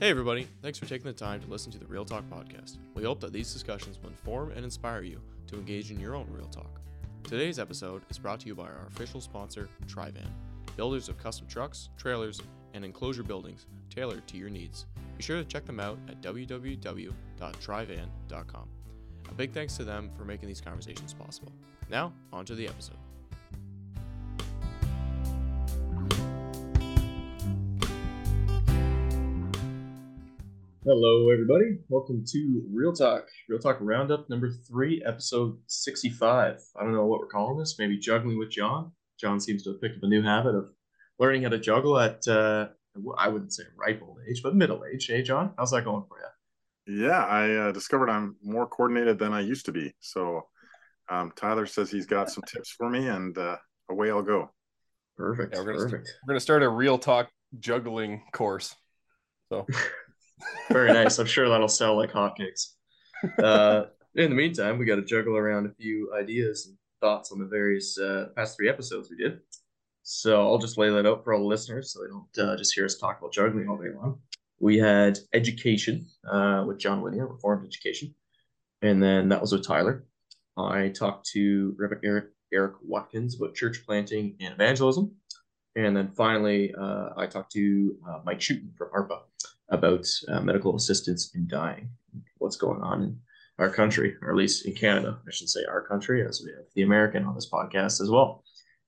Hey, everybody. Thanks for taking the time to listen to the Real Talk podcast. We hope that these discussions will inform and inspire you to engage in your own Real Talk. Today's episode is brought to you by our official sponsor, Trivan, builders of custom trucks, trailers, and enclosure buildings tailored to your needs. Be sure to check them out at www.trivan.com. A big thanks to them for making these conversations possible. Now, on to the episode. Hello, everybody. Welcome to Real Talk, Real Talk Roundup number three, episode 65. I don't know what we're calling this, maybe juggling with John. John seems to have picked up a new habit of learning how to juggle at, uh, I wouldn't say ripe old age, but middle age. Hey, John, how's that going for you? Yeah, I uh, discovered I'm more coordinated than I used to be. So um, Tyler says he's got some tips for me, and uh, away I'll go. Perfect. Yeah, we're gonna perfect. Start, we're gonna start a real talk juggling course. So Very nice. I'm sure that'll sell like hotcakes. Uh, in the meantime, we got to juggle around a few ideas and thoughts on the various uh, past three episodes we did. So I'll just lay that out for all the listeners so they don't uh, just hear us talk about juggling all day long. We had education uh, with John Whittier, Reformed Education. And then that was with Tyler. I talked to Reverend Eric, Eric Watkins about church planting and evangelism. And then finally, uh, I talked to uh, Mike Schouten from ARPA about uh, medical assistance in dying, what's going on in our country, or at least in Canada. I should say our country, as we have the American on this podcast as well.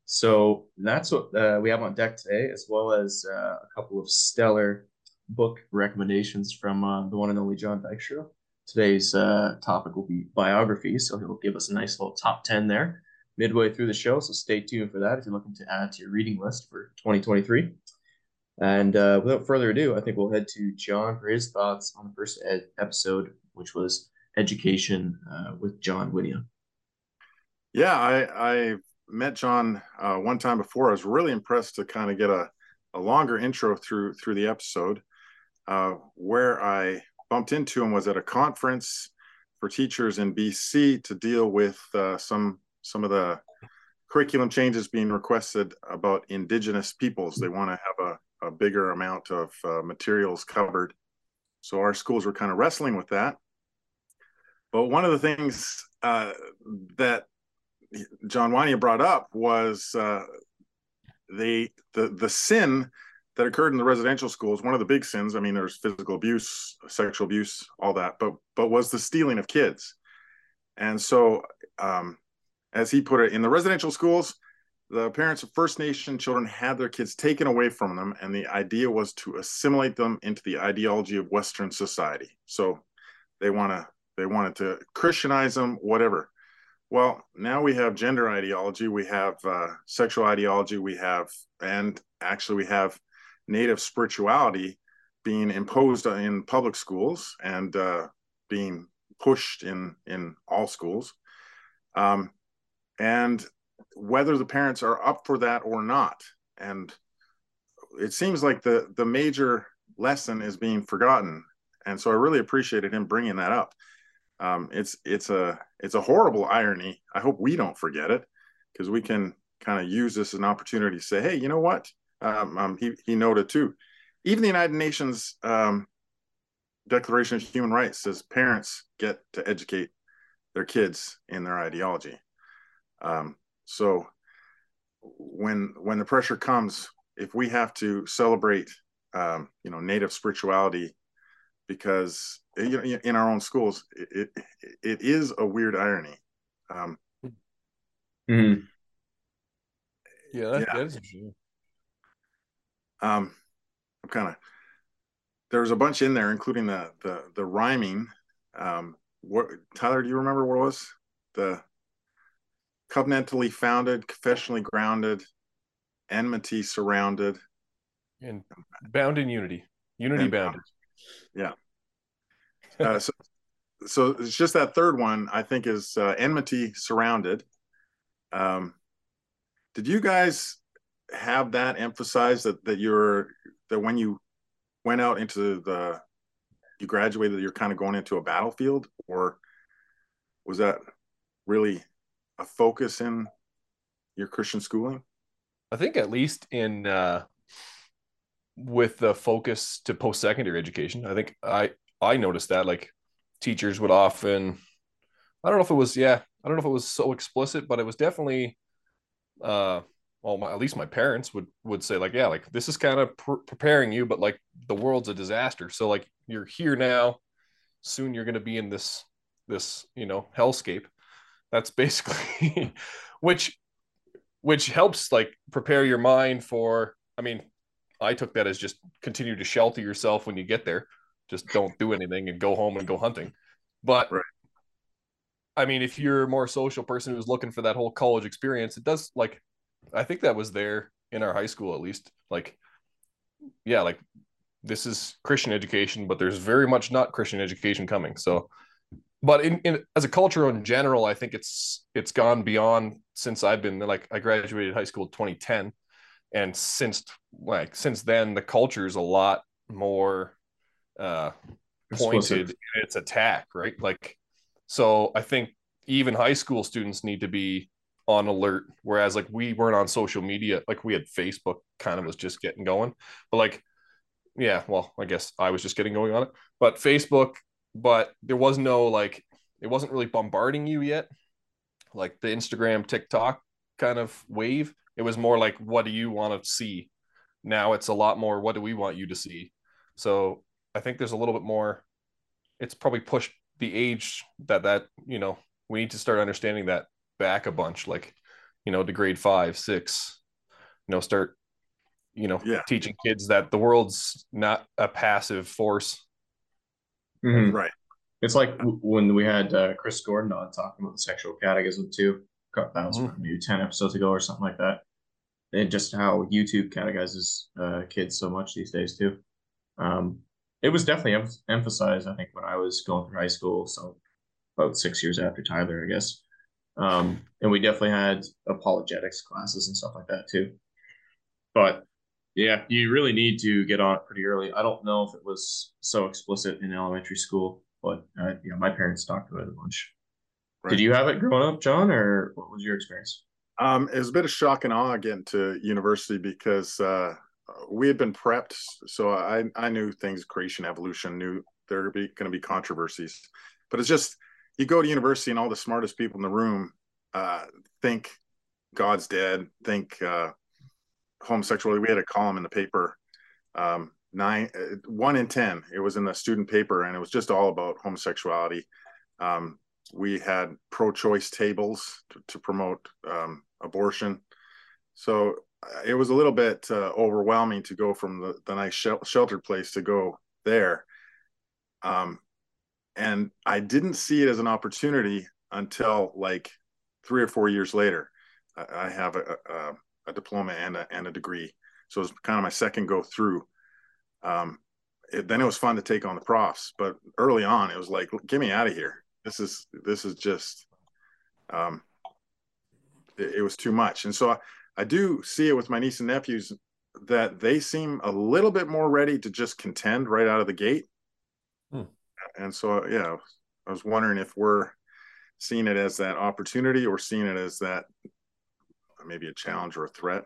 So that's what uh, we have on deck today, as well as uh, a couple of stellar book recommendations from uh, the one and only Jon Dykstra. Today's uh, topic will be biography, so he'll give us a nice little top 10 there midway through the show. So stay tuned for that if you're looking to add to your reading list for 2023. And uh, without further ado, I think we'll head to John for his thoughts on the first ed- episode, which was education uh, with John Whittier. Yeah, I, I met John uh, one time before. I was really impressed to kind of get a, a longer intro through through the episode. Uh, where I bumped into him was at a conference for teachers in BC to deal with uh, some some of the curriculum changes being requested about Indigenous peoples. They want to have a, a bigger amount of uh, materials covered. So our schools were kind of wrestling with that. But one of the things uh, that John Wania brought up was uh, the the the sin that occurred in the residential schools. One of the big sins. I mean, there's physical abuse, sexual abuse, all that, but but was the stealing of kids. And so, um, as he put it, in the residential schools, the parents of First Nation children had their kids taken away from them, and the idea was to assimilate them into the ideology of Western society. So they want to they wanted to Christianize them, whatever. Well, now we have gender ideology, we have uh, sexual ideology, we have, and actually we have native spirituality being imposed in public schools and uh, being pushed in in all schools. Um, and whether the parents are up for that or not, and it seems like the the major lesson is being forgotten. And so I really appreciated him bringing that up um, it's it's a it's a horrible irony. I hope we don't forget it because we can kind of use this as an opportunity to say, hey, you know what? Um, um, he he noted too. Even the United Nations um, Declaration of Human Rights says parents get to educate their kids in their ideology. Um, so when when the pressure comes, if we have to celebrate, um, you know, native spirituality because you know in our own schools it it, it is a weird irony um mm-hmm. yeah, that, yeah. that is true um i'm kind of there's a bunch in there including the the the rhyming um what tyler do you remember what it was the covenantally founded confessionally grounded enmity surrounded and bound in unity unity bound. yeah. Uh, so, so it's just that third one I think is uh, enmity surrounded. Um, did you guys have that emphasized that that you're that when you went out into the you graduated you're kind of going into a battlefield or was that really a focus in your Christian schooling? I think at least in uh with the focus to post secondary education. I think I I noticed that like teachers would often I don't know if it was yeah I don't know if it was so explicit, but it was definitely uh well my, at least my parents would would say like yeah like this is kind of pr- preparing you but like the world's a disaster so like you're here now soon you're going to be in this this you know hellscape that's basically which which helps like prepare your mind for i mean i took that as just continue to shelter yourself when you get there. Just don't do anything and go home and go hunting. But right. i mean if you're a more social person who's looking for that whole college experience it does like i think that was there in our high school at least. Like yeah like this is christian education but there's very much not christian education coming. So but in, in as a culture in general, I think it's it's gone beyond since I've been like I graduated high school 2010, and since like since then the culture is a lot more uh pointed in its attack, right? Like so I think even high school students need to be on alert whereas like we weren't on social media like we had facebook kind of was just getting going. But like yeah well i guess i was just getting going on it. But facebook but there was no like it wasn't really bombarding you yet like the instagram tiktok kind of wave. It was more like what do you want to see? Now it's a lot more what do we want you to see? So i think there's a little bit more it's probably pushed the age that that you know we need to start understanding that back a bunch like you know to grade five six you know start you know yeah. teaching kids that the world's not a passive force Mm-hmm. Right. It's like when we had uh, Chris Gordon on talking about the sexual catechism too. That was mm-hmm. maybe ten episodes ago or something like that. And just how YouTube catechizes uh, kids so much these days too. Um, it was definitely em- emphasized, I think, when I was going through high school. So about six years after Tyler, I guess. Um, and we definitely had apologetics classes and stuff like that too. But yeah, you really need to get on it pretty early. I don't know if it was so explicit in elementary school, but uh, yeah, my parents talked about it a bunch. Right. Did you have it growing up, John, or what was your experience? Um, it was a bit of shock and awe getting to university because uh, we had been prepped, so I I knew things creation, evolution, knew there were going to be controversies, but it's just you go to university and all the smartest people in the room uh, think God's dead, think uh, homosexuality. We had a column in the paper, um, nine, uh, one in 10. It was in the student paper and it was just all about homosexuality. Um, we had pro choice tables to, to promote um, abortion. So uh, it was a little bit uh, overwhelming to go from the, the nice sheltered place to go there. Um, and I didn't see it as an opportunity until like three or four years later. I, I have a, a, a diploma and a, and a degree. So it was kind of my second go through. Um, it, then it was fun to take on the profs, but early on it was like, get me out of here. This is, this is just, um, it, it was too much. And so I, I do see it with my niece and nephews that they seem a little bit more ready to just contend right out of the gate. Hmm. And so, yeah, I was wondering if we're seeing it as that opportunity or seeing it as that maybe a challenge or a threat.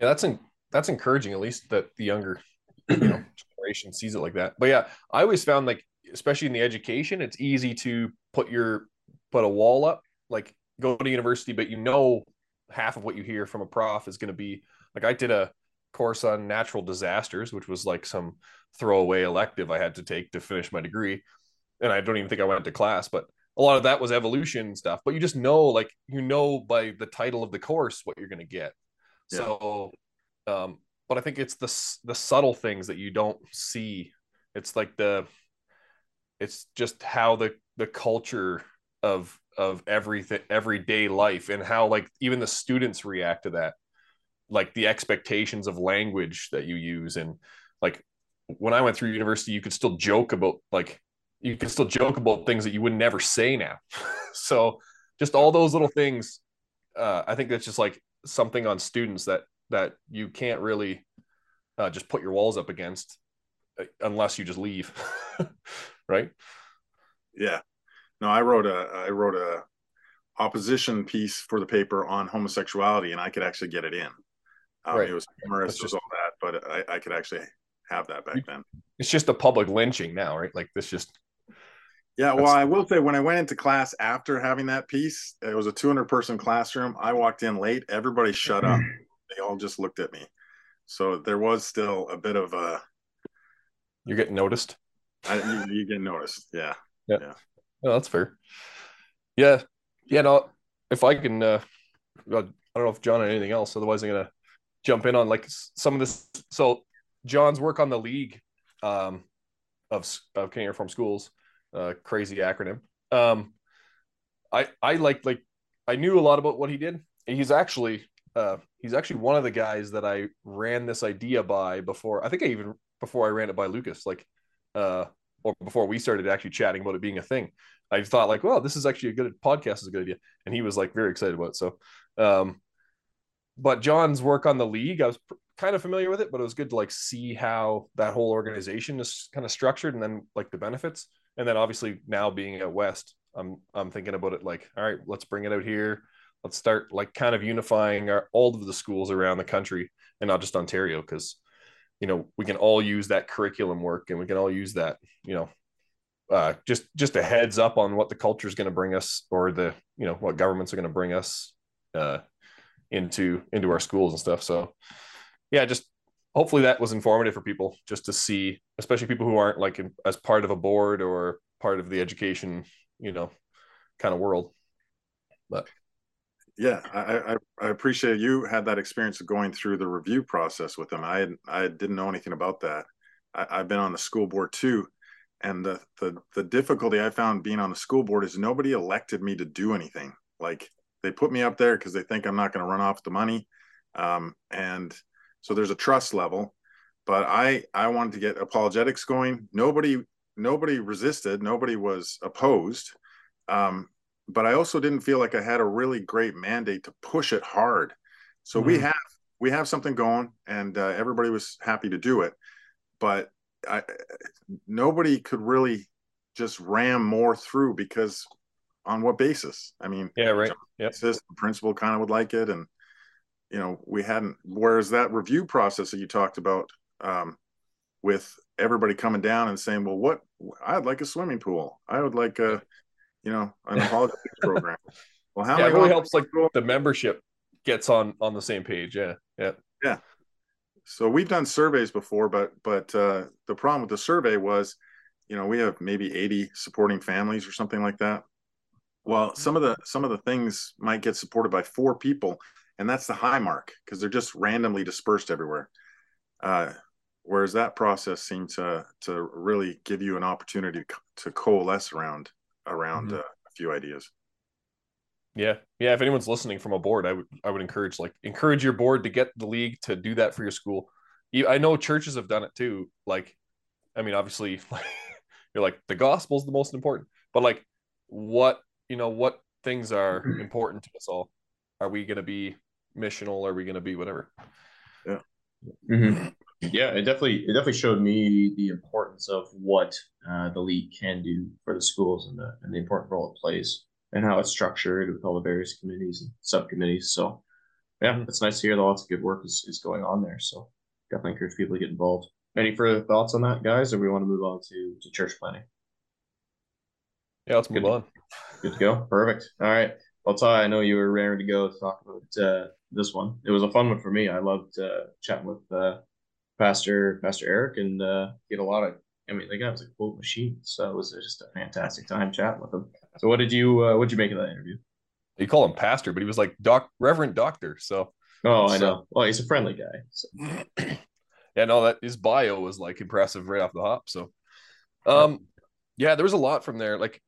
Yeah, that's in, that's encouraging. At least that the younger you know, generation sees it like that. But yeah, I always found like, especially in the education, it's easy to put your put a wall up, like go to university, but you know half of what you hear from a prof is going to be like I did a course on natural disasters, which was like some throwaway elective I had to take to finish my degree. And I don't even think I went to class, but a lot of that was evolution stuff, but you just know, like, you know, by the title of the course, what you're going to get. Yeah. So, um, but I think it's the, the subtle things that you don't see. It's like the, it's just how the, the culture of, of everything, everyday life and how like even the students react to that, like the expectations of language that you use. And like when I went through university, you could still joke about like you can still joke about things that you would never say now. so just all those little things, uh, I think that's just like something on students that that you can't really uh, just put your walls up against uh, unless you just leave, right? Yeah. No, I wrote a I wrote a opposition piece for the paper on homosexuality, and I could actually get it in. Um, Right. It was humorous, That's it was just- all that, but I, I could actually have that back then. It's just a public lynching now, right? Like this just Yeah, well, I will say when I went into class after having that piece, it was a 200 person classroom. I walked in late, everybody shut up. They all just looked at me. So there was still a bit of a, you're getting noticed. I, you, you get noticed. Yeah. yeah. No, that's fair. Yeah. Yeah, no, if I can uh I don't know if John had anything else, otherwise I'm gonna jump in on like some of this. So John's work on the league um of of Canadian Reform Schools, uh crazy acronym. Um I I like like I knew a lot about what he did. He's actually uh he's actually one of the guys that I ran this idea by before I think I even before I ran it by Lucas, like uh or before we started actually chatting about it being a thing. I thought like, well, this is actually a good podcast is a good idea. And he was like very excited about it. So um but John's work on the league, I was pr- kind of familiar with it, but it was good to like see how that whole organization is kind of structured and then like the benefits. And then obviously now being at West, I'm I'm thinking about it like, all right, let's bring it out here. Let's start like kind of unifying our all of the schools around the country and not just Ontario, because you know we can all use that curriculum work and we can all use that, you know, uh, just just a heads up on what the culture is going to bring us or the you know what governments are going to bring us uh, into into our schools and stuff. So yeah, just hopefully that was informative for people just to see, especially people who aren't like in, as part of a board or part of the education, you know, kind of world. But Yeah. I, I, I appreciate you had that experience of going through the review process with them. I, I didn't know anything about that. I, I've been on the school board too. And the, the, the difficulty I found being on the school board is nobody elected me to do anything. Like they put me up there because they think I'm not going to run off the money. Um, and so there's a trust level, but I, I wanted to get apologetics going. Nobody, nobody resisted. Nobody was opposed. Um, but I also didn't feel like I had a really great mandate to push it hard. So we Mhm. have, we have something going and uh, everybody was happy to do it, but I, nobody could really just ram more through because on what basis? I mean, yeah, right. Yep. this the principal kind of would like it and you know we hadn't whereas that review process that you talked about um, with everybody coming down and saying well what i'd like a swimming pool i would like a you know an apologetics program well how Yeah, it really helps like the membership gets on on the same page. Yeah. Yeah. so we've done surveys before but but uh, the problem with the survey was you know we have maybe 80 supporting families or something like that well some of the some of the things might get supported by four people and that's the high mark because they're just randomly dispersed everywhere uh, whereas that process seemed to to really give you an opportunity to, to coalesce around around Mhm. uh, a few ideas Yeah. Yeah. If anyone's listening from a board, I would I would encourage like encourage your board to get the league to do that for your school. You, I know churches have done it too. Like, I mean, obviously, you're like the gospel's the most important, but like, what you know, what things are important to us all? Are we going to be missional? Are we going to be whatever? Mhm. Yeah, it definitely it definitely showed me the importance of what uh, the league can do for the schools and the and the important role it plays and how it's structured with all the various committees and subcommittees. So yeah, it's nice to hear that lots of good work is, is going on there. So definitely encourage people to get involved. Any further thoughts on that, guys, or we want to move on to to church planting? Yeah, let's move Good. on. Good to go. Perfect. All right. Well, Ty, I know you were raring to go to talk about uh, this one. It was a fun one for me. I loved uh, chatting with uh, Pastor Pastor Eric and uh, get a lot of. I mean, the guy was a quote machine, so it was just a fantastic time chatting with him. So, what did you uh, what did you make of that interview? You call him pastor, but he was like doc, Reverend Doctor. So Oh, I So- know. Well, he's a friendly guy. So. yeah, no, that his bio was like impressive right off the hop. So, um, yeah, there was a lot from there. Like,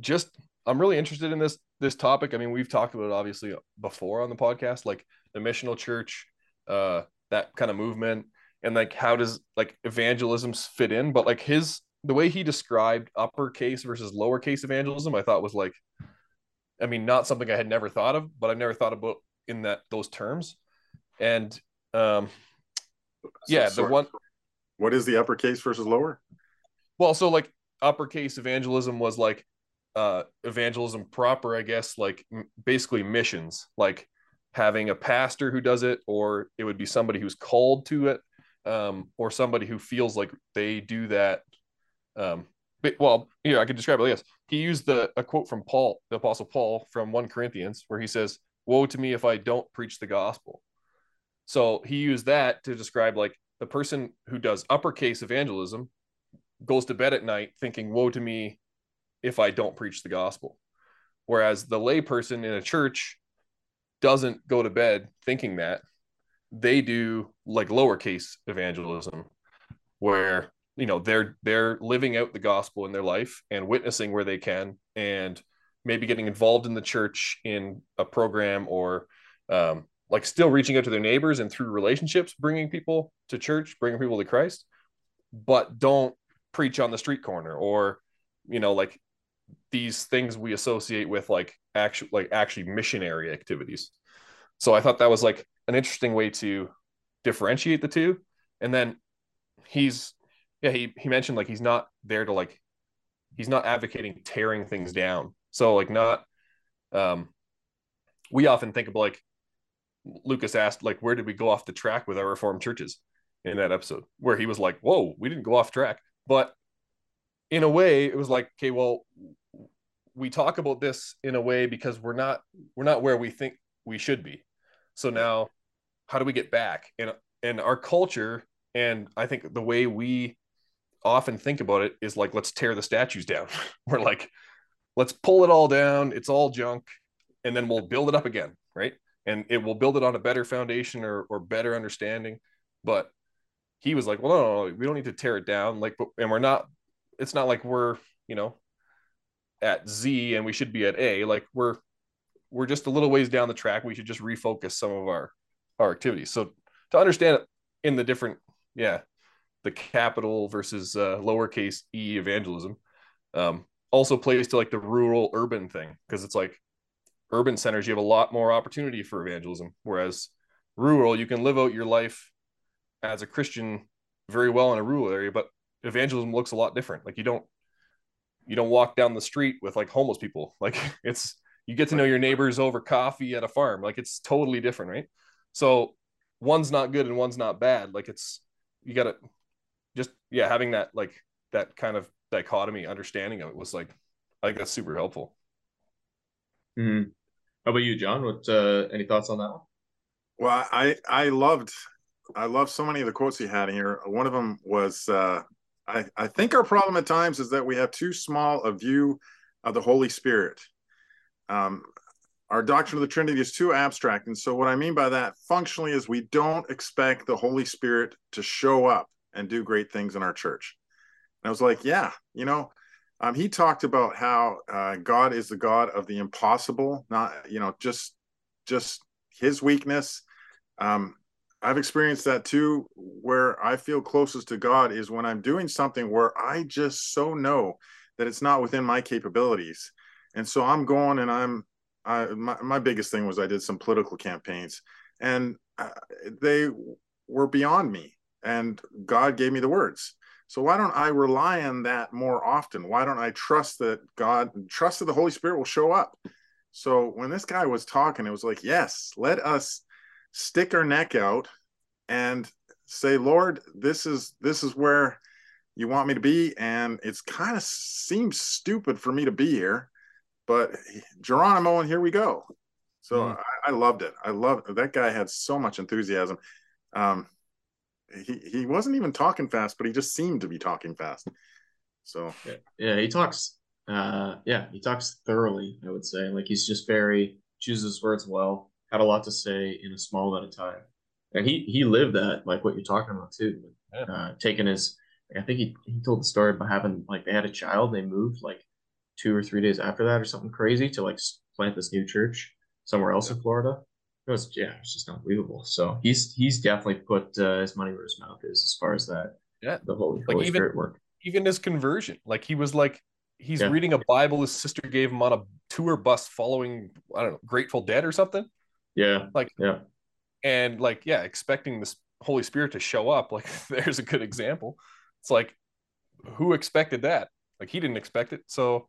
just I'm really interested in this this topic. I mean, we've talked about it obviously before on the podcast, like the missional church, uh, that kind of movement, and like how does like evangelisms fit in? But like his the way he described uppercase versus lowercase evangelism, I thought was like, I mean, not something I had never thought of, but I've never thought about in that those terms. And um, yeah, the one what is the uppercase versus lower well, so like uppercase evangelism was like uh evangelism proper, I guess, like m- basically missions. Like having a pastor who does it, or it would be somebody who's called to it, um, or somebody who feels like they do that. Um, but, well, yeah, I could describe it this. He used the a quote from Paul, the Apostle Paul from 1 Corinthians, where he says, Woe to me if I don't preach the gospel. So he used that to describe like the person who does uppercase evangelism goes to bed at night thinking, Woe to me if I don't preach the gospel. Whereas the layperson in a church doesn't go to bed thinking that. They do like lowercase evangelism, where you know they're they're living out the gospel in their life and witnessing where they can and maybe getting involved in the church in a program or um, like still reaching out to their neighbors and through relationships bringing people to church bringing people to christ but don't preach on the street corner or you know like these things we associate with like actual like actually missionary activities. So i thought that was like an interesting way to differentiate the two. And then he's yeah he, he mentioned like he's not there to like he's not advocating tearing things down. So like not um we often think of like Lucas asked like where did we go off the track with our reformed churches in that episode? Where he was like whoa we didn't go off track. But in a way it was like okay well we talk about this in a way because we're not we're not where we think we should be. So now how do we get back? And and our culture and i think the way we often think about it is like let's tear the statues down. We're like let's pull it all down. It's all junk. And then we'll build it up again right? And it will build it on a better foundation or, or better understanding. But he was like well no, no, no we don't need to tear it down. Like but, and we're not it's not like we're you know at z and we should be at a like we're we're just a little ways down the track. We should just refocus some of our our activities. So to understand in the different yeah the capital versus uh, lowercase e evangelism um, also plays to like the rural urban thing because it's like urban centers you have a lot more opportunity for evangelism whereas rural you can live out your life as a christian very well in a rural area but evangelism looks a lot different. Like you don't you don't walk down the street with like homeless people. Like it's you get to know your neighbors over coffee at a farm. Like it's totally different right? So one's not good and one's not bad. Like it's you gotta just yeah having that like that kind of dichotomy understanding of it was like i think that's super helpful. Mm-hmm. how about you john? What uh any thoughts on that one? Well i i loved i love so many of the quotes you had here. One of them was uh I, I think our problem at times is that we have too small a view of the Holy Spirit. Um, our doctrine of the Trinity is too abstract. And so, what I mean by that functionally is we don't expect the Holy Spirit to show up and do great things in our church. And I was like, yeah, you know, um, he talked about how uh, God is the God of the impossible, not, you know, just, just his weakness. Um, I've experienced that too, where I feel closest to God is when I'm doing something where I just so know that it's not within my capabilities. And so I'm going and I'm, I, my, my biggest thing was I did some political campaigns and uh, they were beyond me and God gave me the words. So why don't I rely on that more often? Why don't I trust that God, trust that the Holy Spirit will show up? So when this guy was talking, it was like, yes, let us stick our neck out and say lord this is this is where you want me to be. And it's kind of seems stupid for me to be here but geronimo and here we go. So mm. I, I, loved it. I loved that guy had so much enthusiasm. Um he he wasn't even talking fast but he just seemed to be talking fast. So yeah, yeah he talks uh yeah he talks thoroughly i would say. Like he's just very chooses words well had a lot to say in a small amount of time. And he he lived that, like what you're talking about too. Yeah. Uh, taking his, I think he, he told the story about having like they had a child, they moved like two or three days after that or something crazy to like plant this new church somewhere else yeah. in Florida. It was yeah, it's just unbelievable. So he's he's definitely put uh, his money where his mouth is as far as that. Yeah, the Holy, like Holy even, Spirit work. Even his conversion, like he was like he's yeah. reading a Bible his sister gave him on a tour bus following I don't know Grateful Dead or something. Yeah. Like, yeah. And like, yeah, expecting this Holy Spirit to show up, like, there's a good example. It's like, who expected that? Like, he didn't expect it. So,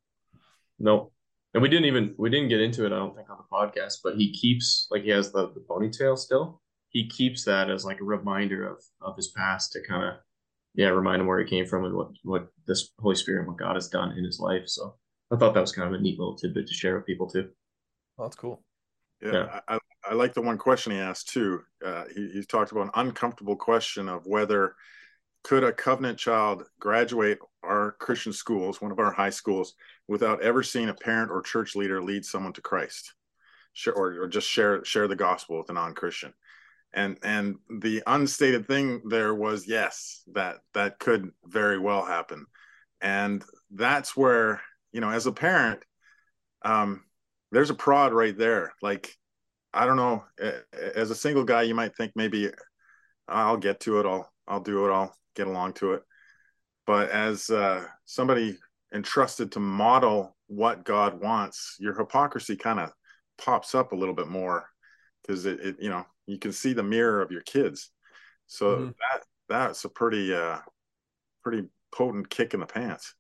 no. and we didn't even we didn't get into it. I don't think on the podcast, but he keeps like he has the, the ponytail still. He keeps that as like a reminder of of his past to kind of yeah remind him where he came from and what what this Holy Spirit and what God has done in his life. So I thought that was kind of a neat little tidbit to share with people too. Oh, that's cool. Yeah, yeah. I, I like the one question he asked too. Uh, he, he talked about an uncomfortable question of whether could a covenant child graduate our Christian schools, one of our high schools, without ever seeing a parent or church leader lead someone to Christ, or, or just share share the gospel with a non-Christian? And and the unstated thing there was yes, that that could very well happen, and that's where you know as a parent, um, there's a prod right there. Like I don't know. As a single guy, you might think maybe I'll get to it. I'll I'll do it. I'll get along to it. But as uh, somebody entrusted to model what God wants, your hypocrisy kind of pops up a little bit more because it, it, you know you can see the mirror of your kids. So mm-hmm. that that's a pretty uh pretty potent kick in the pants.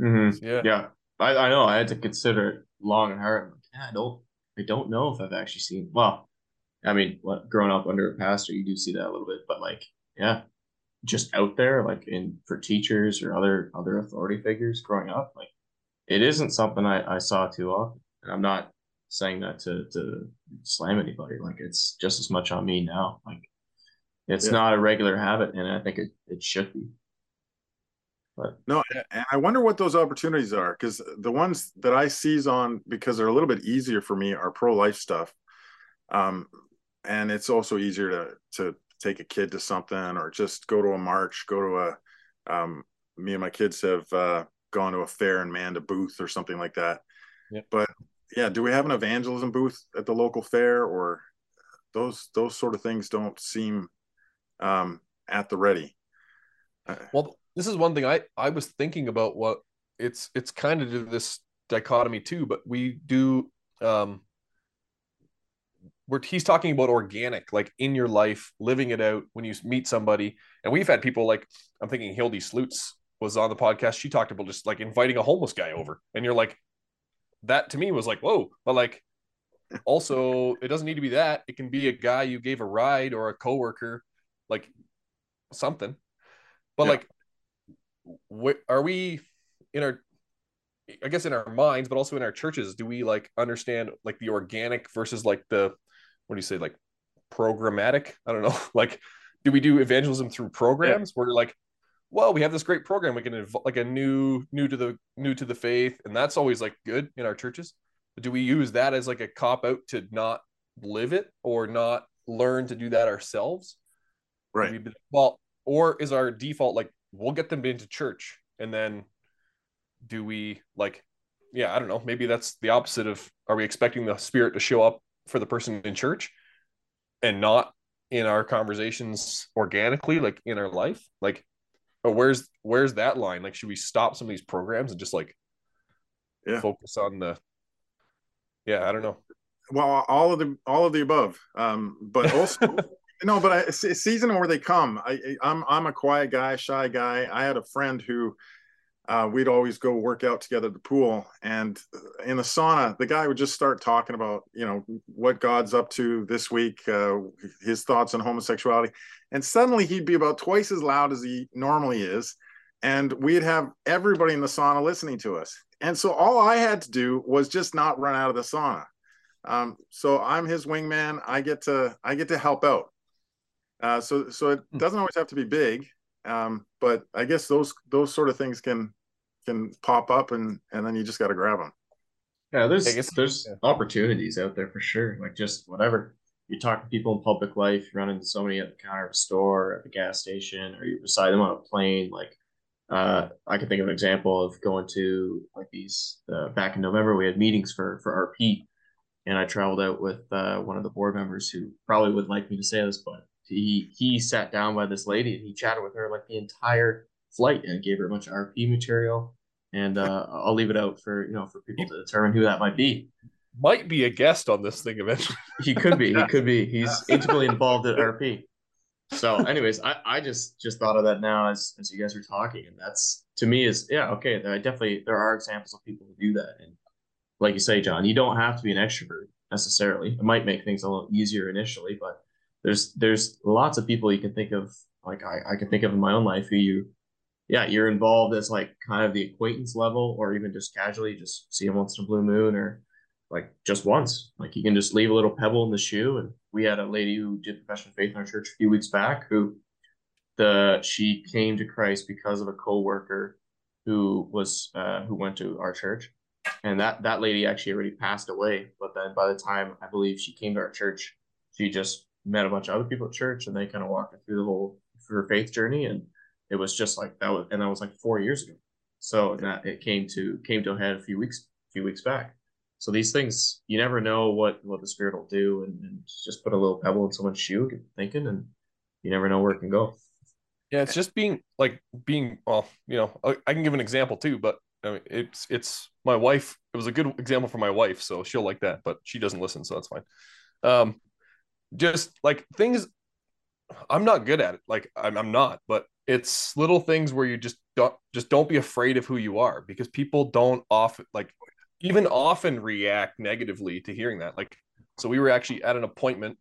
Mm-hmm. Yeah, yeah. I, I know. I had to consider it long and hard. Like, yeah, I don't I don't know if I've actually seen. Well, I mean, what growing up under a pastor, you do see that a little bit, but like, yeah, just out there, like in for teachers or other other authority figures growing up, like it isn't something I, I saw too often. And I'm not saying that to to slam anybody. Like it's just as much on me now. Like it's yeah. not a regular habit, and I think it, it should be. But no, and I wonder what those opportunities are because the ones that I seize on because they're a little bit easier for me are pro life stuff, um, and it's also easier to to take a kid to something or just go to a march, go to a. Um, me and my kids have uh, gone to a fair and manned a booth or something like that. Yep. But yeah, do we have an evangelism booth at the local fair or those those sort of things don't seem um, at the ready. Well, this is one thing I I was thinking about what it's it's kind of this dichotomy too, but we do um where he's talking about organic, like in your life, living it out when you meet somebody. And we've had people like I'm thinking Hildy Slutz was on the podcast. She talked about just like inviting a homeless guy over, and you're like, that to me was like, whoa, but like also it doesn't need to be that. It can be a guy you gave a ride or a coworker, like something. But yeah. like what are we in our I guess in our minds, but also in our churches, do we like understand like the organic versus like the what do you say, like programmatic? I don't know. Like, do we do evangelism through programs yeah. where like, well, we have this great program, we can inv- like a new new to the new to the faith, and that's always like good in our churches. But do we use that as like a cop out to not live it or not learn to do that ourselves? Right. well, or is our default like we'll get them into church. And then do we like yeah i don't know. Maybe that's the opposite of are we expecting the spirit to show up for the person in church and not in our conversations organically like in our life? Like or where's where's that line? Like should we stop some of these programs and just like yeah. focus on the yeah i don't know. Well all of the all of the above. Um but also no, but I, season where they come. I, I'm I'm a quiet guy, shy guy. I had a friend who uh, we'd always go work out together at the pool, and in the sauna, the guy would just start talking about you know what God's up to this week, uh, his thoughts on homosexuality, and suddenly he'd be about twice as loud as he normally is, and we'd have everybody in the sauna listening to us. And so all I had to do was just not run out of the sauna. Um, so I'm his wingman. I get to I get to help out. Uh, so so it hmm. doesn't always have to be big, um, but I guess those those sort of things can can pop up and and then you just got to grab them. Yeah, there's guess, there's yeah. opportunities out there for sure. Like just whatever you talk to people in public life, you run into somebody at the counter of a store, at the gas station, or you're beside them on a plane. Like uh, I can think of an example of going to like these uh, back in November. We had meetings for for RP, and I traveled out with uh, one of the board members who probably would like me to say this, but he he sat down by this lady and he chatted with her like the entire flight and gave her a bunch of RP material. And uh, I'll leave it out for you know for people to determine who that might be. Might be a guest on this thing eventually. he could be. He could be. He's intimately involved at RP. So, anyways, I, I just just thought of that now as as you guys were talking, and that's to me is yeah okay. I definitely there are examples of people who do that, and like you say, John, you don't have to be an extrovert necessarily. It might make things a little easier initially, but there's there's lots of people you can think of. Like I, I can think of in my own life who you, yeah, you're involved as like kind of the acquaintance level, or even just casually, just see them once in a blue moon, or like just once. Like you can just leave a little pebble in the shoe. And we had a lady who did profession of faith in our church a few weeks back who the she came to Christ because of a co-worker who was uh, who went to our church and that that lady actually already passed away but then by the time i believe she came to our church she just met a bunch of other people at church and they kind of walked through the whole her faith journey and it was just like that was and that was like four years ago so that it came to came to a head a few weeks a few weeks back so these things you never know what what the spirit will do and, and just put a little pebble in someone's shoe get thinking and you never know where it can go yeah it's just being like being well you know i, I can give an example too but I mean, it's it's my wife. It was a good example for my wife, so she'll like that. But she doesn't listen, so that's fine. Um, just like things, I'm not good at it. Like I'm, I'm not, but it's little things where you just don't just don't be afraid of who you are because people don't often like even often react negatively to hearing that. Like, so we were actually at an appointment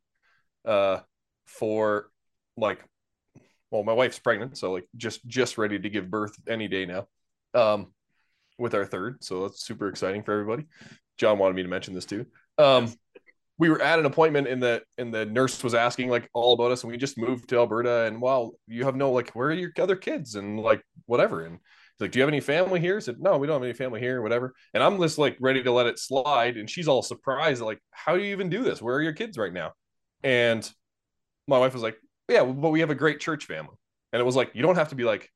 uh for like well my wife's pregnant so like just just ready to give birth any day now um with our third. So that's super exciting for everybody. John wanted me to mention this too. Um, we were at an appointment and the and the nurse was asking like all about us and we just moved to Alberta and well you have no like where are your other kids and like whatever. And he's like do you have any family here? I said no we don't have any family here whatever. And I'm just like ready to let it slide. And she's all surprised like how do you even do this? Where are your kids right now? And my wife was like yeah but we have a great church family. And it was like you don't have to be like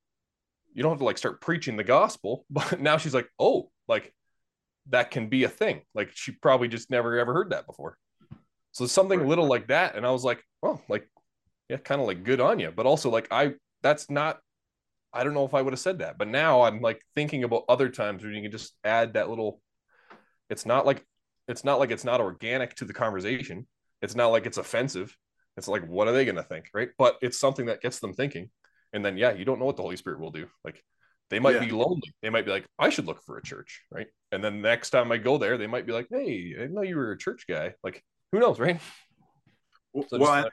you don't have to like start preaching the gospel but now she's like oh like that can be a thing. Like she probably just never ever heard that before so something right. little like that. And i was like oh like yeah kind of like good on you but also like i that's not i don't know if i would have said that. But now i'm like thinking about other times where you can just add that little it's not like it's not like it's not organic to the conversation. It's not like it's offensive. It's like what are they going to think right? But it's something that gets them thinking. And then yeah you don't know what the holy spirit will do. Like they might yeah. be lonely. They might be like i should look for a church right? And then next time i go there they might be like hey i know you were a church guy. Like who knows right so well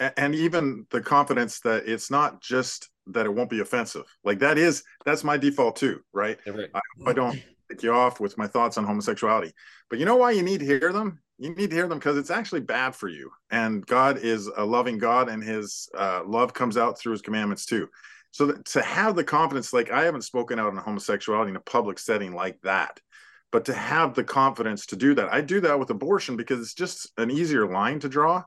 and, and, even the confidence that it's not just that it won't be offensive like that is that's my default too right, right. I, I don't take you off with my thoughts on homosexuality but you know why you need to hear them you need to hear them because it's actually bad for you. And God is a loving God, and His uh, love comes out through His commandments too. So to have the confidence, like I haven't spoken out on homosexuality in a public setting like that, but to have the confidence to do that, I do that with abortion because it's just an easier line to draw.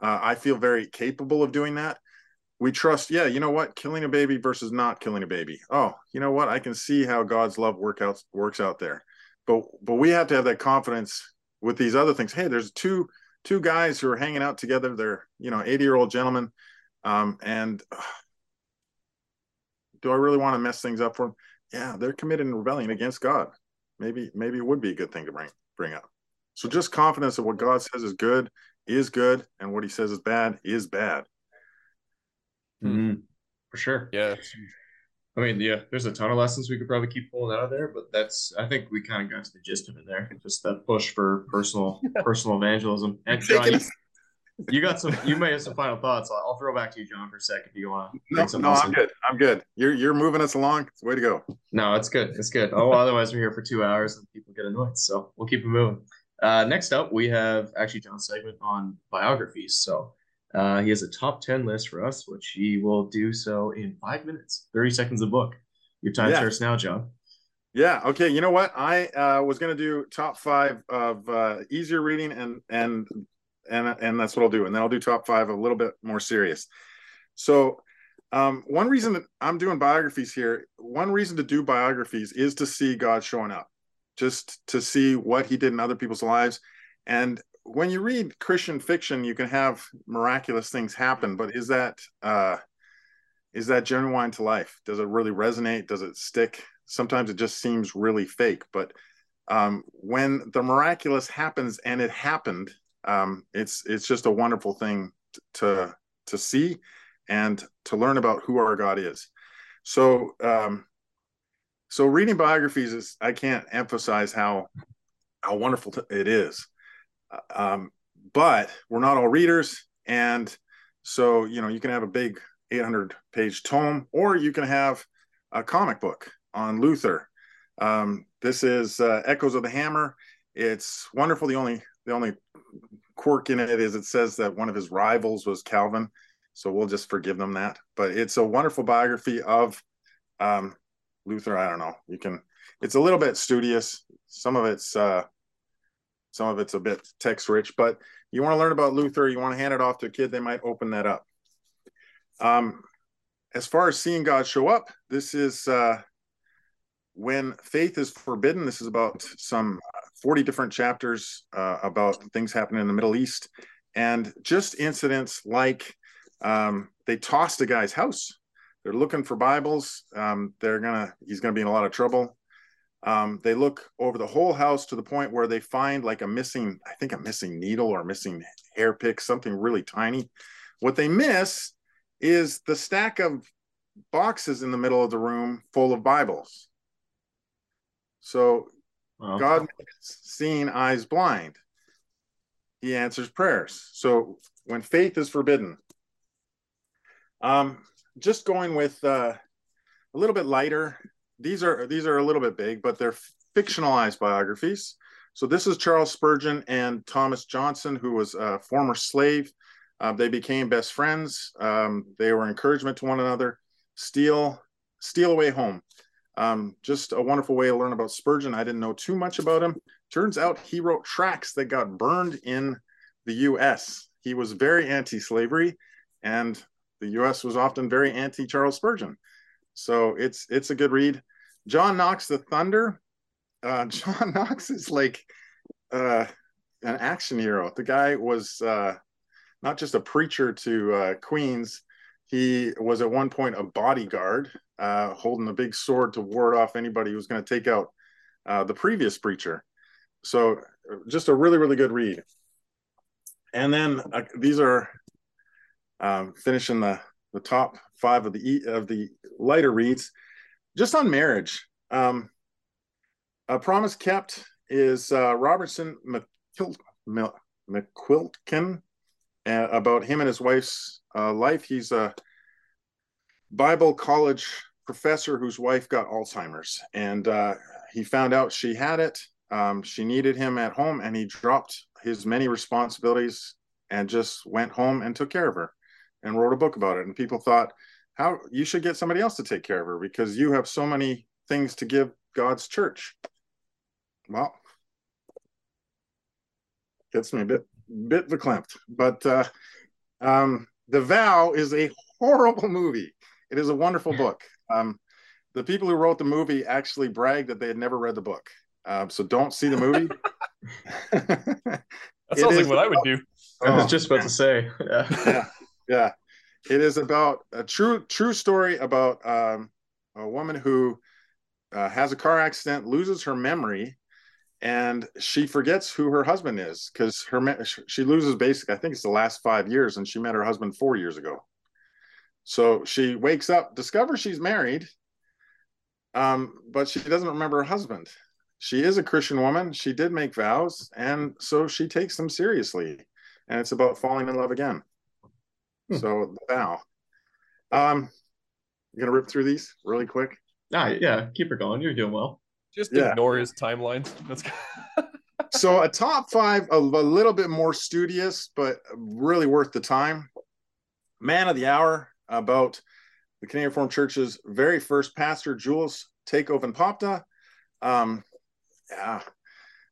Uh, I feel very capable of doing that. We trust, yeah, you know what, killing a baby versus not killing a baby. Oh, you know what, I can see how God's love work out, works out there. But but we have to have that confidence with these other things. Hey, there's two two guys who are hanging out together. They're you know 80 year old gentlemen, um, and uh, do I really want to mess things up for them? Yeah, they're committed in rebellion against God. Maybe maybe it would be a good thing to bring bring up. So just confidence that what God says is good is good, and what He says is bad is bad. Mm-hmm. For sure. Yeah. I mean, yeah, there's a ton of lessons we could probably keep pulling out of there, but that's I think we kind of got to the gist of it there. Just that push for personal personal evangelism. And John, you, you, got some. You may have some final thoughts. I'll, I'll, throw back to you, John, for a second. if you want to? No, no I'm good. I'm good. You're you're moving us along. Way to go. No, it's good. It's good. Oh, otherwise we're here for two hours and people get annoyed. So we'll keep it moving. Uh, next up, we have actually John's segment on biographies. So uh, he has a top 10 list for us, which he will do so in five minutes, 30 seconds a book. Your time yeah. starts now, John. Yeah. Okay. You know what? I uh, was going to do top five of uh, easier reading, and and and and that's what I'll do, and then I'll do top five a little bit more serious. So, um, one reason that I'm doing biographies here, one reason to do biographies is to see God showing up, just to see what He did in other people's lives, and when you read Christian fiction, you can have miraculous things happen, but is that uh, is that genuine to life? Does it really resonate? Does it stick? Sometimes it just seems really fake. But um, when the miraculous happens, and it happened, um, it's it's just a wonderful thing to to see and to learn about who our God is. So um, so reading biographies is I can't emphasize how how wonderful it is. Um, but we're not all readers, and so you know you can have a big 800 page tome, or you can have a comic book on Luther. Um, this is uh, Echoes of the Hammer. It's wonderful. The only the only quirk in it is it says that one of his rivals was Calvin, so we'll just forgive them that. But it's a wonderful biography of um, Luther. I don't know. You can. It's a little bit studious. Some of it's uh, some of it's a bit text rich, but you want to learn about Luther. You want to hand it off to a kid. They might open that up. Um, as far as seeing God show up, this is uh, when faith is forbidden. This is about some 40 different chapters uh, about things happening in the Middle East and just incidents like um, they tossed a guy's house. They're looking for Bibles. Um, they're gonna, he's gonna be in a lot of trouble. Um, they look over the whole house to the point where they find like a missing, I think a missing needle or missing hair pick, something really tiny. What they miss is the stack of boxes in the middle of the room full of Bibles. So God makes seeing eyes blind. He answers prayers. So when faith is forbidden, um, just going with uh, a little bit lighter. These are these are a little bit big, but they're fictionalized biographies. So this is Charles Spurgeon and Thomas Johnson, who was a former slave. Uh, they became best friends. Um, they were encouragement to one another. Steal, steal away home. Um, just a wonderful way to learn about Spurgeon. I didn't know too much about him. Turns out he wrote tracts that got burned in the U.S. He was very anti-slavery, and the U.S. was often very anti-Charles Spurgeon. So it's it's a good read. John Knox, the Thunder. Uh, John Knox is like uh, an action hero. The guy was uh, not just a preacher to uh, Queens. He was at one point a bodyguard, uh, holding a big sword to ward off anybody who was going to take out uh, the previous preacher. So, just a really, really good read. And then uh, these are um, finishing the the top five of the of the lighter reads, just on marriage. Um, a promise kept is uh, Robertson McQuilkin uh, about him and his wife's uh, life. He's a Bible college professor whose wife got Alzheimer's, and uh, he found out she had it. Um, she needed him at home, and he dropped his many responsibilities and just went home and took care of her and wrote a book about it. And people thought, how you should get somebody else to take care of her because you have so many things to give God's church. Well, gets me a bit bit verklempt. But uh, um, The Vow is a horrible movie. It is a wonderful book. Um, the people who wrote the movie actually bragged that they had never read the book. Uh, so don't see the movie. that sounds like what about, I would do. I was just about to say. Yeah. yeah. Yeah. It is about a true true story about um, a woman who uh, has a car accident, loses her memory, and she forgets who her husband is because her she loses basically I think it's the last five years, and she met her husband four years ago. So she wakes up, discovers she's married, um, but she doesn't remember her husband. She is a Christian woman. She did make vows, and so she takes them seriously. And it's about falling in love again. Hmm. So the vow. Um, you gonna rip through these really quick? Ah, yeah, keep her going. You're doing well. Just yeah. ignore his timelines. That's so a top five, a, a little bit more studious, but really worth the time. Man of the hour about the Canadian Reformed Church's very first pastor, Jules Takeoven Popta. Um, yeah,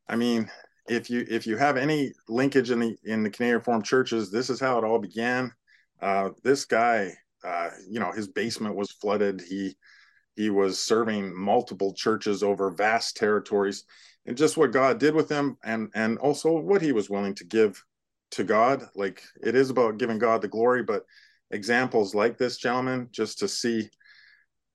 I mean, if you if you have any linkage in the in the Canadian Reformed churches, this is how it all began. Uh, this guy, uh, you know, his basement was flooded. He he was serving multiple churches over vast territories, and just what God did with him, and and also what he was willing to give to God. Like it is about giving God the glory, but examples like this gentleman, just to see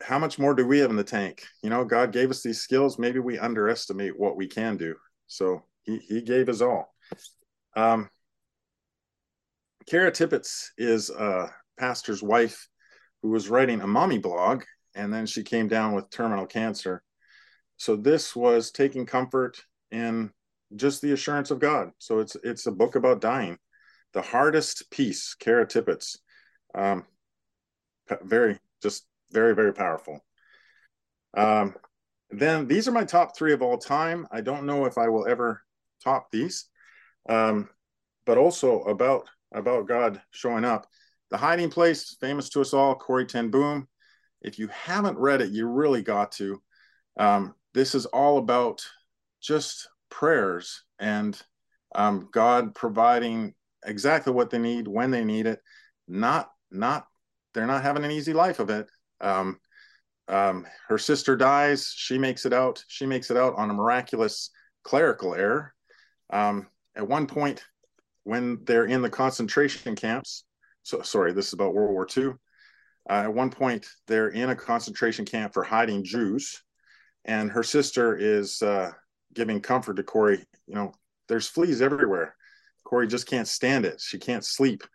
how much more do we have in the tank. You know, God gave us these skills. Maybe we underestimate what we can do. So he he gave his all. Um, Kara Tippett is a pastor's wife who was writing a mommy blog, and then she came down with terminal cancer. so this was taking comfort in just the assurance of God. So it's it's a book about dying. The hardest peace, Kara Tippett's, Um, very just very very powerful. Um, then these are my top three of all time. I don't know if I will ever top these, um, but also about about God showing up. The Hiding Place, famous to us all, Corrie Ten Boom. If you haven't read it, you really got to. Um, this is all about just prayers and um, God providing exactly what they need when they need it. Not not they're not having an easy life of it. Um, um, her sister dies. She makes it out. She makes it out on a miraculous clerical error. Um, at one point, when they're in the concentration camps, so sorry, this is about World War II. Uh, at one point, they're in a concentration camp for hiding Jews, and her sister is uh, giving comfort to Corrie. You know, there's fleas everywhere. Corrie just can't stand it. She can't sleep.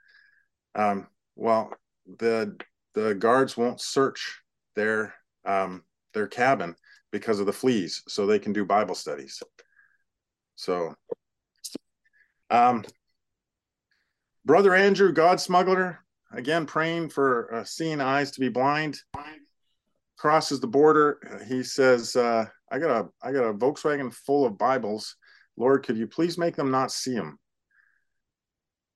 Um, well, the the guards won't search their um, their cabin because of the fleas, so they can do Bible studies. So, um, brother Andrew, God smuggler, again praying for uh, seeing eyes to be blind. Crosses the border. He says, uh, "I got a I got a Volkswagen full of Bibles. Lord, could you please make them not see them?"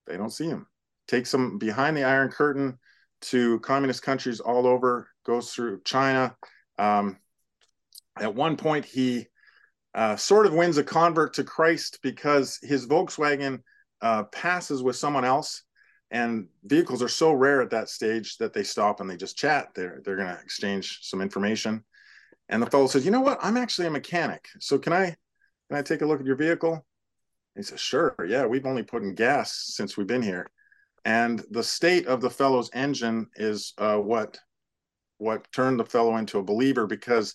They don't see him. Takes them behind the Iron Curtain to communist countries all over goes through China. Um, at one point, he uh, sort of wins a convert to Christ because his Volkswagen uh, passes with someone else, and vehicles are so rare at that stage that they stop and they just chat. They're they're going to exchange some information, and the fellow says, "You know what? I'm actually a mechanic, so can I can I take a look at your vehicle?" and he says, "Sure. Yeah, we've only put in gas since we've been here." And the state of the fellow's engine is uh, what what turned the fellow into a believer because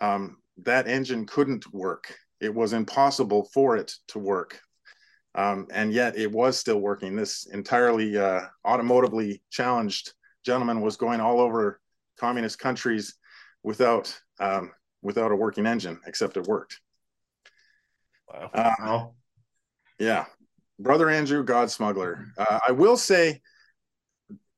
um, that engine couldn't work. It was impossible for it to work. Um, and yet it was still working. This entirely uh, automotively challenged gentleman was going all over communist countries without um, without a working engine, except it worked. Wow. Uh. Yeah. Brother Andrew, God smuggler. Uh, I will say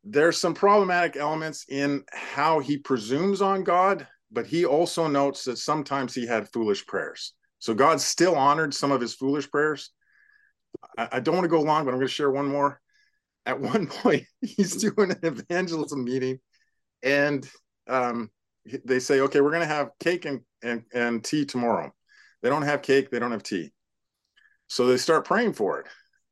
there's some problematic elements in how he presumes on God, but he also notes that sometimes he had foolish prayers. So God still honored some of his foolish prayers. I, don't want to go long, but I'm going to share one more. At one point, he's doing an evangelism meeting, and um, they say, "Okay, we're going to have cake and, and and tea tomorrow." They don't have cake, they don't have tea, so they start praying for it.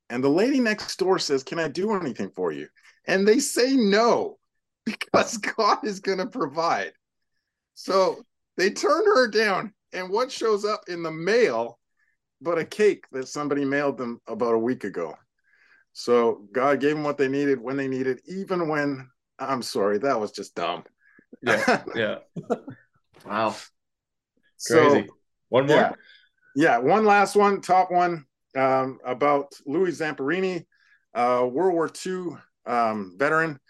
And the lady next door says, "Can I do anything for you?" and they say no because God is going to provide. So they turn her down, and what shows up in the mail but a cake that somebody mailed them about a week ago. So God gave them what they needed when they needed, even when I'm sorry, that was just dumb. Yeah, yeah. wow. Crazy. So, one more. Yeah, yeah, one last one, top one um, about Louis Zamperini, uh, World War II um, veteran.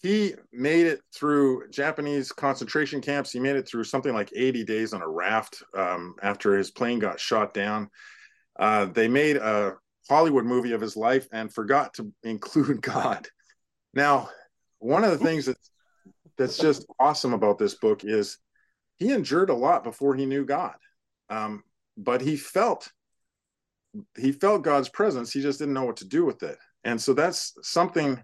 He made it through Japanese concentration camps. He made it through something like 80 days on a raft um, after his plane got shot down. Uh, they made a Hollywood movie of his life and forgot to include God. Now, one of the things that that's just awesome about this book is he endured a lot before he knew God, um, but he felt he felt God's presence. He just didn't know what to do with it, and so that's something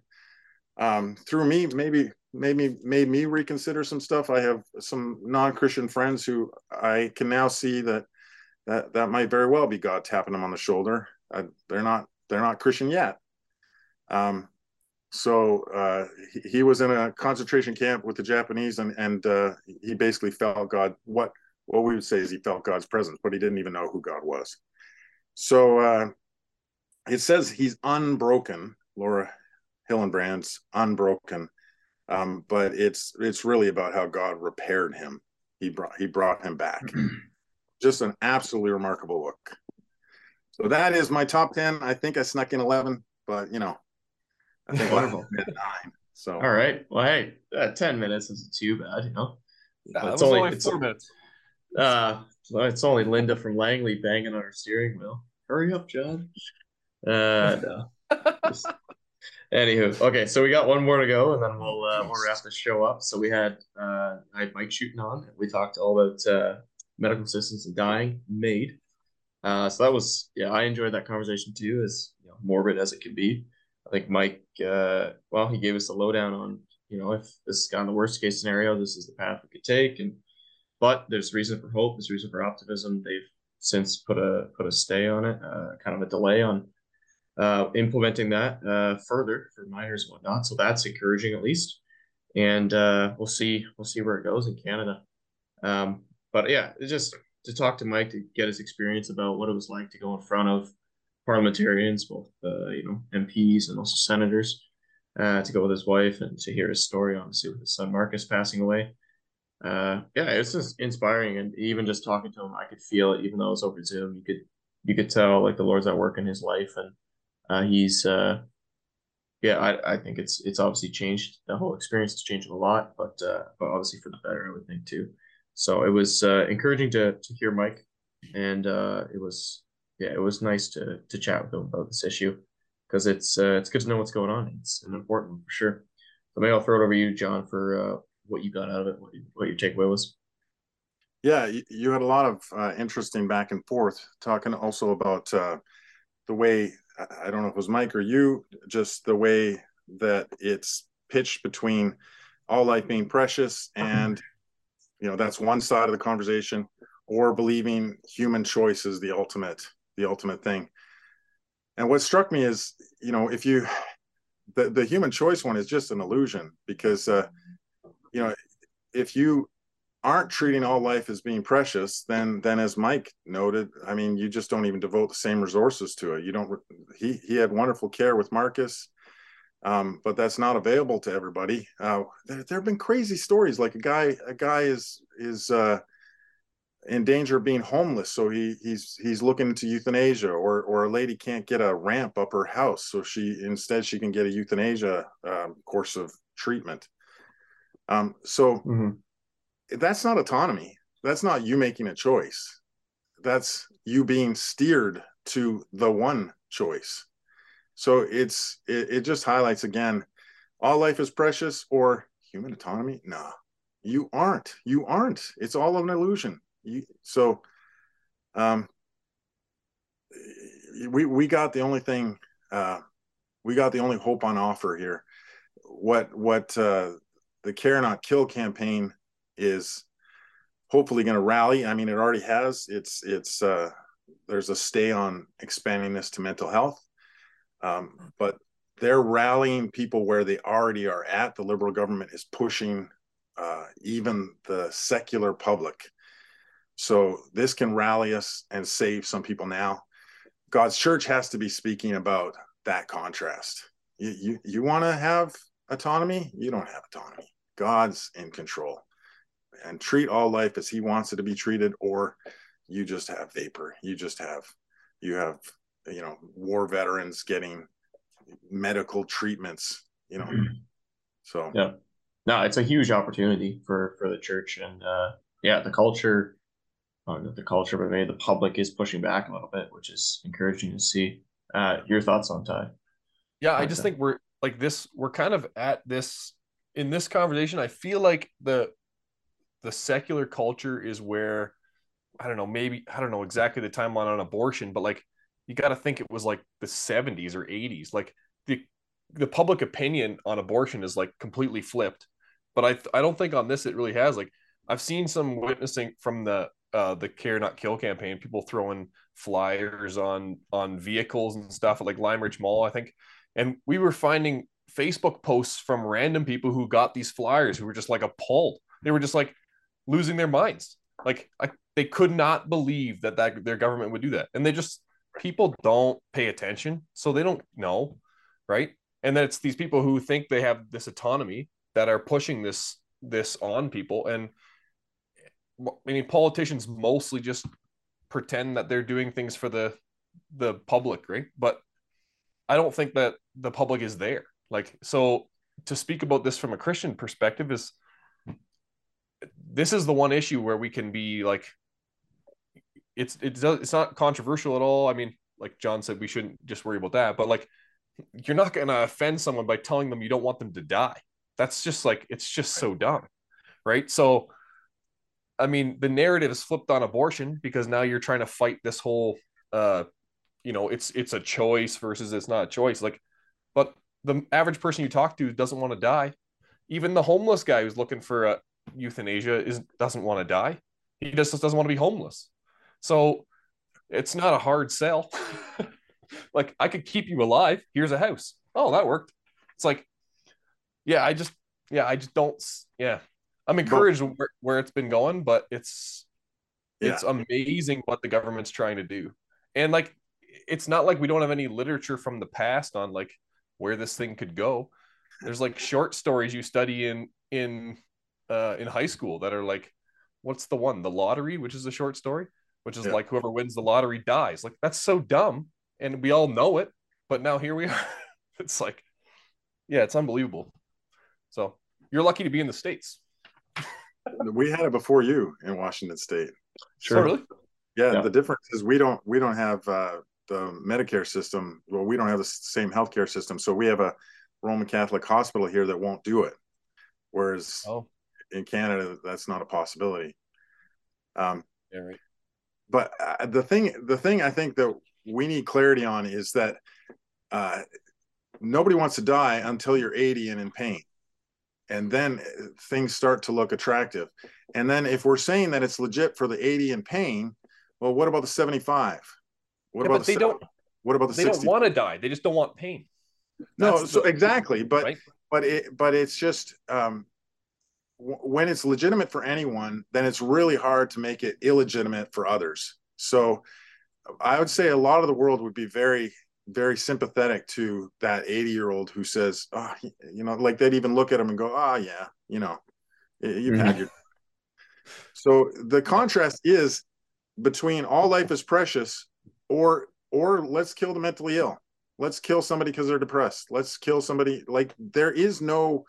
um, through me maybe maybe made me reconsider some stuff. I have some non-christian friends who i can now see that that that might very well be god tapping them on the shoulder. Uh, they're not they're not christian yet. Um, so uh, he, he, was in a concentration camp with the japanese and and uh, he basically felt god what what we would say is he felt god's presence but he didn't even know who god was. So uh, it says he's unbroken laura Hillenbrand's unbroken. Um, but it's it's really about how God repaired him. He brought he brought him back. Just an absolutely remarkable book. So that is my top ten. I think I snuck in eleven, but you know, I think wonderful nine. So all right. Well, hey, uh, ten minutes isn't too bad, you know. Yeah, it's only, only, it's four minutes. Uh, So it's only Linda from Langley banging on her steering wheel. Hurry up, Jon. Uh, no. Just- Anywho, okay, so we got one more to go, and then we'll uh, we'll wrap this show up. So we had uh, I had Mike Schouten on. We talked all about uh, medical assistance and dying MAID. Uh, so that was yeah, I enjoyed that conversation too, as you know, morbid as it could be. I think Mike, uh, well, he gave us the lowdown on you know if this is kind of the worst case scenario, this is the path we could take, and but there's reason for hope, there's reason for optimism. They've since put a put a stay on it, uh, kind of a delay on uh, implementing that uh, further for minors and whatnot. So that's encouraging at least, and uh, we'll see we'll see where it goes in Canada. Um, but yeah, it's just to talk to Mike to get his experience about what it was like to go in front of parliamentarians, both uh, you know MPs and also senators, uh, to go with his wife and to hear his story, obviously with his son Marcus passing away. Uh, yeah, it's just inspiring, and even just talking to him, I could feel it. Even though it was over Zoom, you could you could tell like the Lord's at work in his life, and uh, he's uh, yeah, I, I think it's it's obviously changed. The whole experience has changed a lot, but uh, but obviously for the better, I would think too. So it was uh, encouraging to to hear Mike, and uh, it was yeah, it was nice to to chat with him about this issue because it's uh, it's good to know what's going on. It's an important one for sure. So maybe I'll throw it over to you, Jon, for uh, what you got out of it, what, you, what your takeaway was. Yeah, you, had a lot of uh, interesting back and forth talking also about uh, the way I don't know if it was Mike or you, just the way that it's pitched between all life being precious and you know that's one side of the conversation, or believing human choice is the ultimate the ultimate thing. And what struck me is, you know, if you the the human choice one is just an illusion because uh, you know if you aren't treating all life as being precious, then then as Mike noted, I mean, you just don't even devote the same resources to it. You don't. He he had wonderful care with Marcus, um, but that's not available to everybody. Uh, there, there have been crazy stories, like a guy a guy is is uh, in danger of being homeless, so he he's he's looking into euthanasia, or or a lady can't get a ramp up her house, so she instead she can get a euthanasia um, course of treatment. Um, so. Mm-hmm that's not autonomy. That's not you making a choice. That's you being steered to the one choice. So it's it, it just highlights again, all life is precious or human autonomy. No, you aren't. You aren't. It's all an illusion. You, so, um, we we got the only thing. Uh, we got the only hope on offer here. What what uh, the Care Not Kill campaign is hopefully going to rally. I mean, it already has. It's it's uh, there's a stay on expanding this to mental health, um, but they're rallying people where they already are at. The liberal government is pushing uh, even the secular public. So this can rally us and save some people now. God's church has to be speaking about that contrast. You you, you want to have autonomy? You don't have autonomy. God's in control and treat all life as he wants it to be treated or you just have vapor. You just have you have you know war veterans getting medical treatments you know. So yeah. No it's a huge opportunity for for the church and uh yeah the culture uh, the culture but maybe the public is pushing back a little bit which is encouraging to see. Uh your thoughts on ty? Yeah i just think we're like this we're kind of at this in this conversation i feel like the the secular culture is where I don't know, maybe I don't know exactly the timeline on abortion, but like you got to think it was like the 70s or 80s. Like the the public opinion on abortion is like completely flipped. But I I don't think on this it really has. Like I've seen some witnessing from the uh, the Care Not Kill campaign, people throwing flyers on on vehicles and stuff at like Lime Ridge Mall, I think. And we were finding Facebook posts from random people who got these flyers who were just like appalled. They were just like, losing their minds. Like I, they could not believe that that their government would do that, and they just people don't pay attention, so they don't know, right? And then it's these people who think they have this autonomy that are pushing this this on people, and I mean politicians mostly just pretend that they're doing things for the the public, right? But I don't think that the public is there. Like so to speak about this from a Christian perspective is this is the one issue where we can be like it's it's it's not controversial at all. I mean, like Jon said, we shouldn't just worry about that. But like, you're not gonna offend someone by telling them you don't want them to die. That's just like it's just so dumb, right? So, I mean, the narrative is flipped on abortion because now you're trying to fight this whole, uh, you know, it's it's a choice versus it's not a choice. Like, but the average person you talk to doesn't want to die. Even the homeless guy who's looking for a euthanasia is doesn't want to die. He just doesn't want to be homeless. So it's not a hard sell. like I could keep you alive. Here's a house. Oh, that worked. It's like, yeah, I just, yeah, I just don't, yeah. I'm encouraged but, where, where it's been going, but it's, yeah. it's amazing what the government's trying to do. And like, it's not like we don't have any literature from the past on like where this thing could go. There's like short stories you study in in uh in high school that are like, what's the one? The lottery, which is a short story which is yeah. like whoever wins the lottery dies. Like that's so dumb, and we all know it. But now here we are. it's like, yeah, it's unbelievable. So you're lucky to be in the states. we had it before you in Washington State. Sure. Oh, really? Yeah, yeah, The difference is we don't we don't have uh, the Medicare system. Well, we don't have the same healthcare system, so we have a Roman Catholic hospital here that won't do it. Whereas oh. In Canada, that's not a possibility. Um, yeah, right but uh, the thing the thing i think that we need clarity on is that uh, nobody wants to die until you're 80 and in pain and then uh, things start to look attractive and then if we're saying that it's legit for the 80 in pain well what about the 75 what yeah, about the they 70? don't what about the they 60? don't want to die they just don't want pain That's no so the, exactly but right? but it but it's just um when it's legitimate for anyone, then it's really hard to make it illegitimate for others. So I would say a lot of the world would be very, very sympathetic to that 80 year old who says, oh, you know, like they'd even look at him and go, oh, yeah, you know, you've had mm-hmm. your. So the contrast is between all life is precious or or let's kill the mentally ill let's kill somebody because they're depressed let's kill somebody like there is no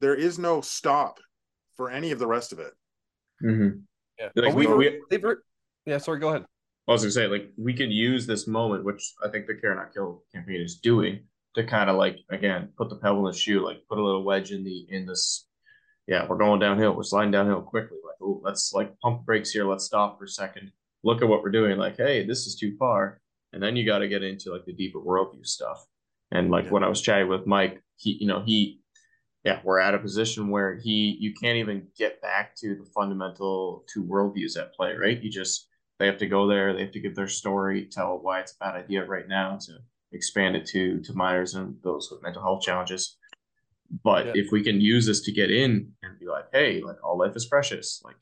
there is no stop for any of the rest of it. Mm-hmm. Yeah, like we, we, they've yeah. Sorry, go ahead. I was gonna say like we can use this moment, which I think the Care Not Kill campaign is doing, to kind of like again put the pebble in the shoe, like put a little wedge in the in this. Yeah, we're going downhill. We're sliding downhill quickly. Like, oh, let's like pump brakes here. Let's stop for a second. Look at what we're doing. Like, hey, this is too far. And then you got to get into like the deeper worldview stuff. And like yeah. when I was chatting with Mike, he, you know, he yeah, we're at a position where he you can't even get back to the fundamental two worldviews at play, right? You just they have to go there, they have to give their story, tell why it's a bad idea right now to expand it to to minors and those with mental health challenges. But yeah. if we can use this to get in and be like, hey, like all life is precious. Like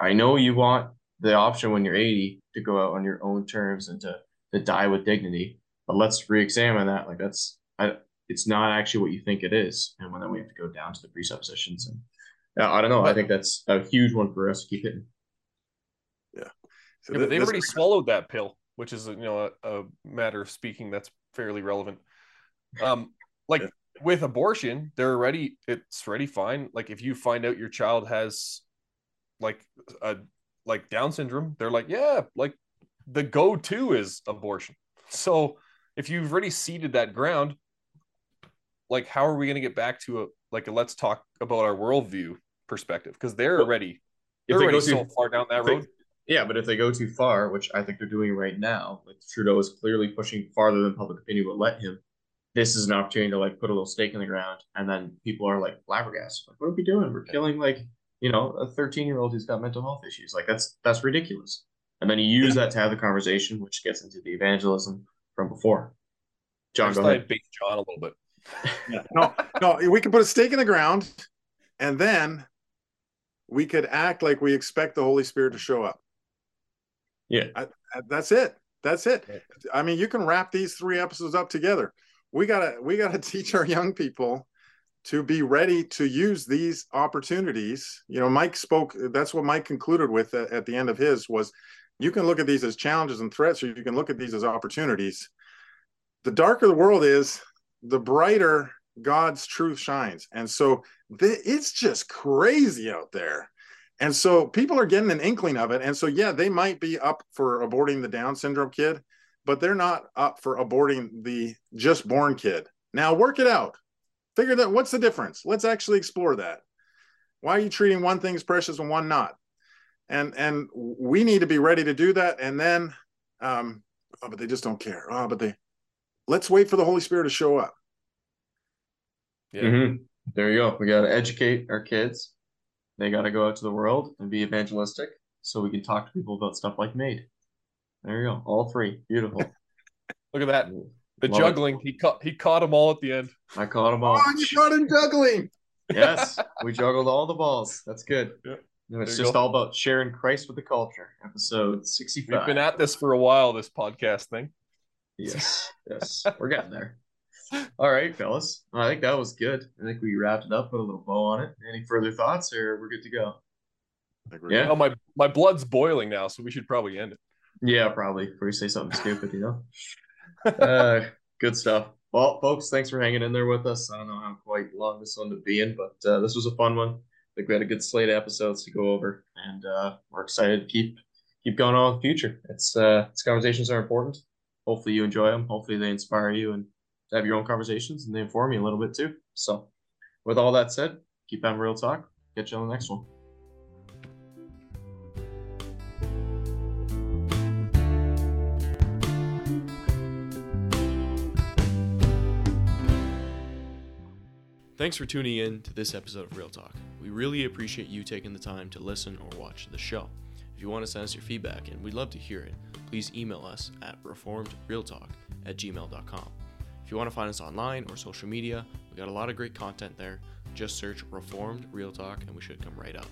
I know you want the option when you're 80 to go out on your own terms and to to die with dignity, but let's re-examine that. Like that's I it's not actually what you think it is, and then we have to go down to the presuppositions. And uh, I don't know. I think that's a huge one for us to keep hitting. Yeah. So yeah, but they've already swallowed that pill, which is you know a, a, matter of speaking that's fairly relevant. Um, like yeah. with abortion, they're already it's already fine. Like if you find out your child has like a like Down syndrome, they're like, yeah, like the go-to is abortion. So if you've already seeded that ground, like how are we going to get back to a like a let's talk about our worldview perspective because they're already they're they already so too, far down that road. They, yeah, but if they go too far, which I think they're doing right now, like Trudeau is clearly pushing farther than public opinion will let him. This is an opportunity to like put a little stake in the ground, and then people are like flabbergasted. Like, what are we doing? We're killing like you know a 13 year old who's got mental health issues. Like that's that's ridiculous. And then you use yeah. that to have the conversation, which gets into the evangelism from before. Jon, go ahead. Jon a little bit yeah. No, no, we could put a stake in the ground and then we could act like we expect the Holy Spirit to show up. Yeah. I, I, that's it. That's it. I mean, you can wrap these three episodes up together. We gotta we gotta teach our young people to be ready to use these opportunities. You know, Mike spoke. That's what Mike concluded with at, at the end of his was, you can look at these as challenges and threats, or you can look at these as opportunities. The darker the world is, the brighter God's truth shines. And so th- it's just crazy out there. And so people are getting an inkling of it. And so, yeah, they might be up for aborting the Down syndrome kid, but they're not up for aborting the just born kid. Now, work it out. Figure that what's the difference? Let's actually explore that. Why are you treating one thing as precious and one not? And and we need to be ready to do that. And then, um, oh, but they just don't care. Oh, but they let's wait for the Holy Spirit to show up. Yeah. Mm-hmm. There you go. We got to educate our kids. They got to go out to the world and be evangelistic so we can talk to people about stuff like MAID. There you go. All three. Beautiful. Look at that. The Love it. juggling. He caught he caught them all at the end. I caught them all. Oh, you got him juggling. yes, we juggled all the balls. That's good. Yeah. No, it's just go. all about sharing Christ with the culture. Episode 65. We've been at this for a while, this podcast thing. Yes, yes, we're getting there. All right, fellas. I think that was good. I think we wrapped it up, put a little bow on it. Any further thoughts, or we're good to go? I Yeah. good. Oh, my my blood's boiling now, so we should probably end it. Yeah, probably. Before you say something stupid, you know. Uh, good stuff. Well, folks, thanks for hanging in there with us. I don't know how quite long this one to be in, but uh, this was a fun one. I think we had a good slate of episodes to go over, and uh, we're excited to keep keep going on in the future. It's uh, these conversations are important. Hopefully, you enjoy them. Hopefully, they inspire you and have your own conversations, and they inform you a little bit too. So, with all that said, keep having real talk. Catch you on the next one. Thanks for tuning in to this episode of Real Talk. We really appreciate you taking the time to listen or watch the show. If you want to send us your feedback, and we'd love to hear it, please email us at reformedrealtalk at gmail.com. If you want to find us online or social media, we got a lot of great content there. Just search Reformed Real Talk and we should come right up.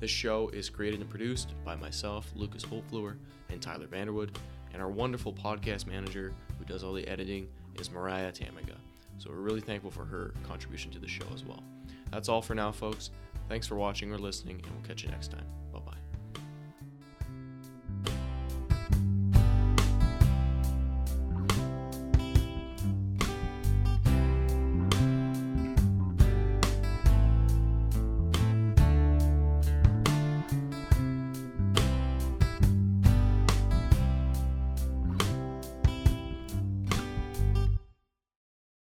This show is created and produced by myself, Lucas Holtfluer, and Tyler Vanderwood, and our wonderful podcast manager who does all the editing is Mariah Tamiga. So we're really thankful for her contribution to the show as well. That's all for now, folks. Thanks for watching or listening, and we'll catch you next time. Bye.